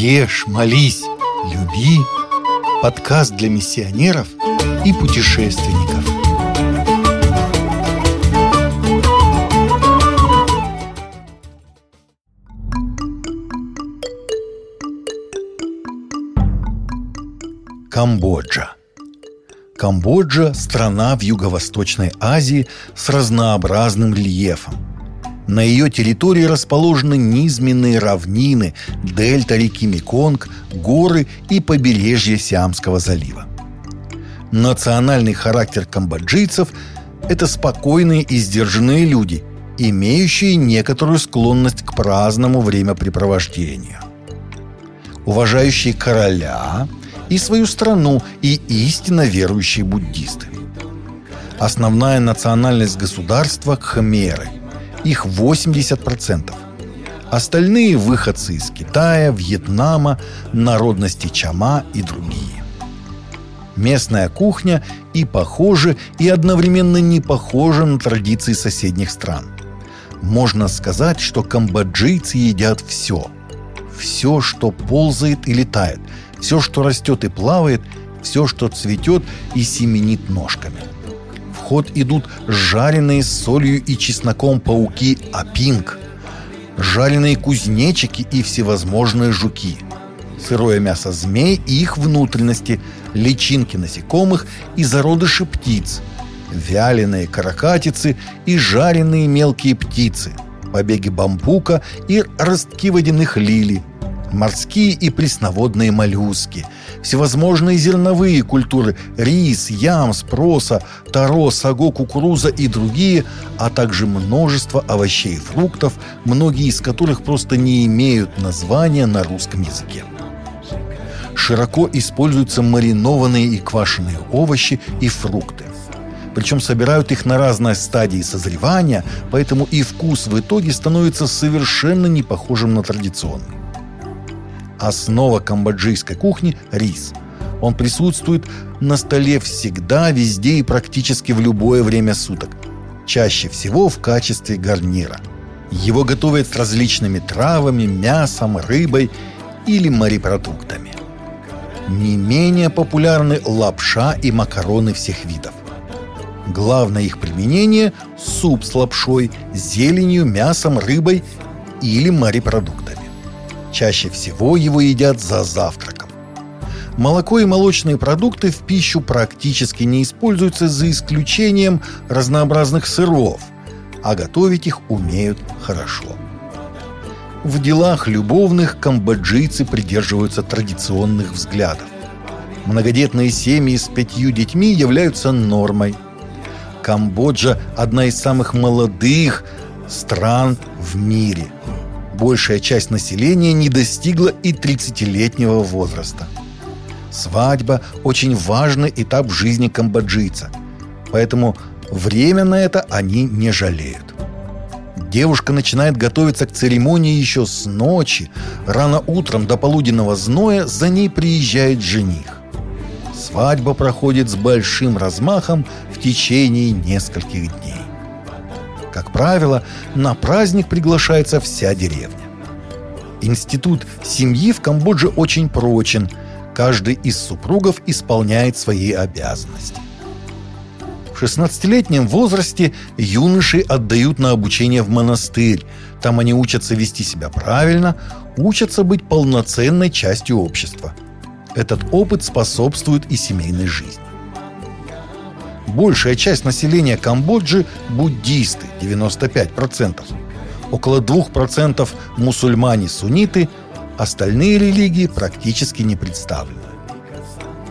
Ешь, молись, люби. Подкаст для миссионеров и путешественников. Камбоджа. Камбоджа – страна в Юго-Восточной Азии с разнообразным рельефом – на ее территории расположены низменные равнины, дельта реки Меконг, горы и побережье Сиамского залива. Национальный характер камбоджийцев – это спокойные и сдержанные люди, имеющие некоторую склонность к праздному времяпрепровождению. Уважающие короля и свою страну и истинно верующие буддисты. Основная национальность государства – кхмеры – их 80%. Остальные выходцы из Китая, Вьетнама, народности Чама и другие. Местная кухня и похожа, и одновременно не похожа на традиции соседних стран. Можно сказать, что камбоджийцы едят все. Все, что ползает и летает, все, что растет и плавает, все, что цветет и семенит ножками – ход идут жареные с солью и чесноком пауки апинг, жареные кузнечики и всевозможные жуки, сырое мясо змей и их внутренности, личинки насекомых и зародыши птиц, вяленые каракатицы и жареные мелкие птицы, побеги бамбука и ростки водяных лилий, морские и пресноводные моллюски, всевозможные зерновые культуры – рис, ямс, проса, таро, саго, кукуруза и другие, а также множество овощей и фруктов, многие из которых просто не имеют названия на русском языке. Широко используются маринованные и квашеные овощи и фрукты. Причем собирают их на разной стадии созревания, поэтому и вкус в итоге становится совершенно не похожим на традиционный. Основа камбоджийской кухни – рис. Он присутствует на столе всегда, везде и практически в любое время суток. Чаще всего в качестве гарнира. Его готовят с различными травами, мясом, рыбой или морепродуктами. Не менее популярны лапша и макароны всех видов. Главное их применение – суп с лапшой, зеленью, мясом, рыбой или морепродуктами. Чаще всего его едят за завтраком. Молоко и молочные продукты в пищу практически не используются за исключением разнообразных сыров, а готовить их умеют хорошо. В делах любовных камбоджийцы придерживаются традиционных взглядов. Многодетные семьи с пятью детьми являются нормой. Камбоджа – одна из самых молодых стран в мире – большая часть населения не достигла и 30-летнего возраста. Свадьба – очень важный этап жизни камбоджийца, поэтому время на это они не жалеют. Девушка начинает готовиться к церемонии еще с ночи. Рано утром до полуденного зноя за ней приезжает жених. Свадьба проходит с большим размахом в течение нескольких дней. Как правило, на праздник приглашается вся деревня. Институт семьи в Камбодже очень прочен. Каждый из супругов исполняет свои обязанности. В 16-летнем возрасте юноши отдают на обучение в монастырь. Там они учатся вести себя правильно, учатся быть полноценной частью общества. Этот опыт способствует и семейной жизни. Большая часть населения Камбоджи – буддисты, 95%. Около 2% мусульмане-сунниты, остальные религии практически не представлены.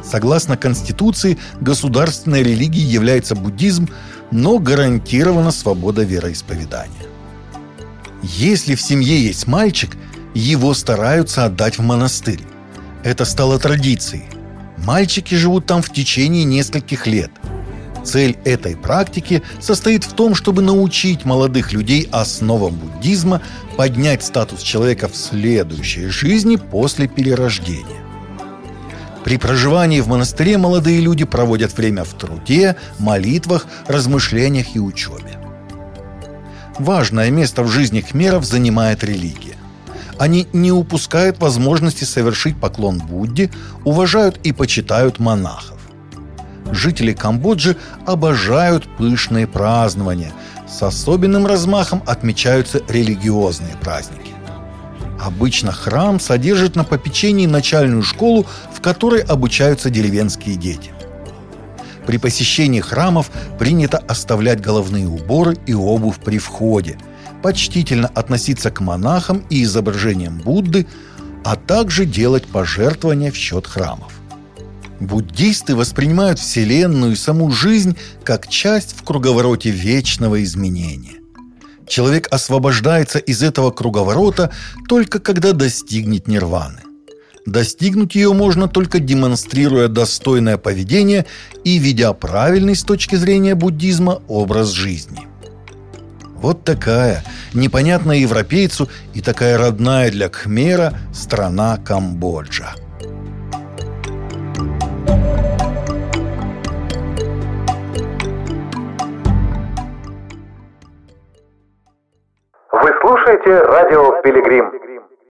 Согласно Конституции, государственной религией является буддизм, но гарантирована свобода вероисповедания. Если в семье есть мальчик, его стараются отдать в монастырь. Это стало традицией. Мальчики живут там в течение нескольких лет – Цель этой практики состоит в том, чтобы научить молодых людей основам буддизма, поднять статус человека в следующей жизни после перерождения. При проживании в монастыре молодые люди проводят время в труде, молитвах, размышлениях и учебе. Важное место в жизни хмеров занимает религия. Они не упускают возможности совершить поклон Будде, уважают и почитают монахов. Жители Камбоджи обожают пышные празднования. С особенным размахом отмечаются религиозные праздники. Обычно храм содержит на попечении начальную школу, в которой обучаются деревенские дети. При посещении храмов принято оставлять головные уборы и обувь при входе, почтительно относиться к монахам и изображениям Будды, а также делать пожертвования в счет храмов. Буддисты воспринимают Вселенную и саму жизнь как часть в круговороте вечного изменения. Человек освобождается из этого круговорота только когда достигнет нирваны. Достигнуть ее можно только демонстрируя достойное поведение и ведя правильный с точки зрения буддизма образ жизни. Вот такая, непонятная европейцу и такая родная для Кхмера страна Камбоджа. Радио «Пилигрим».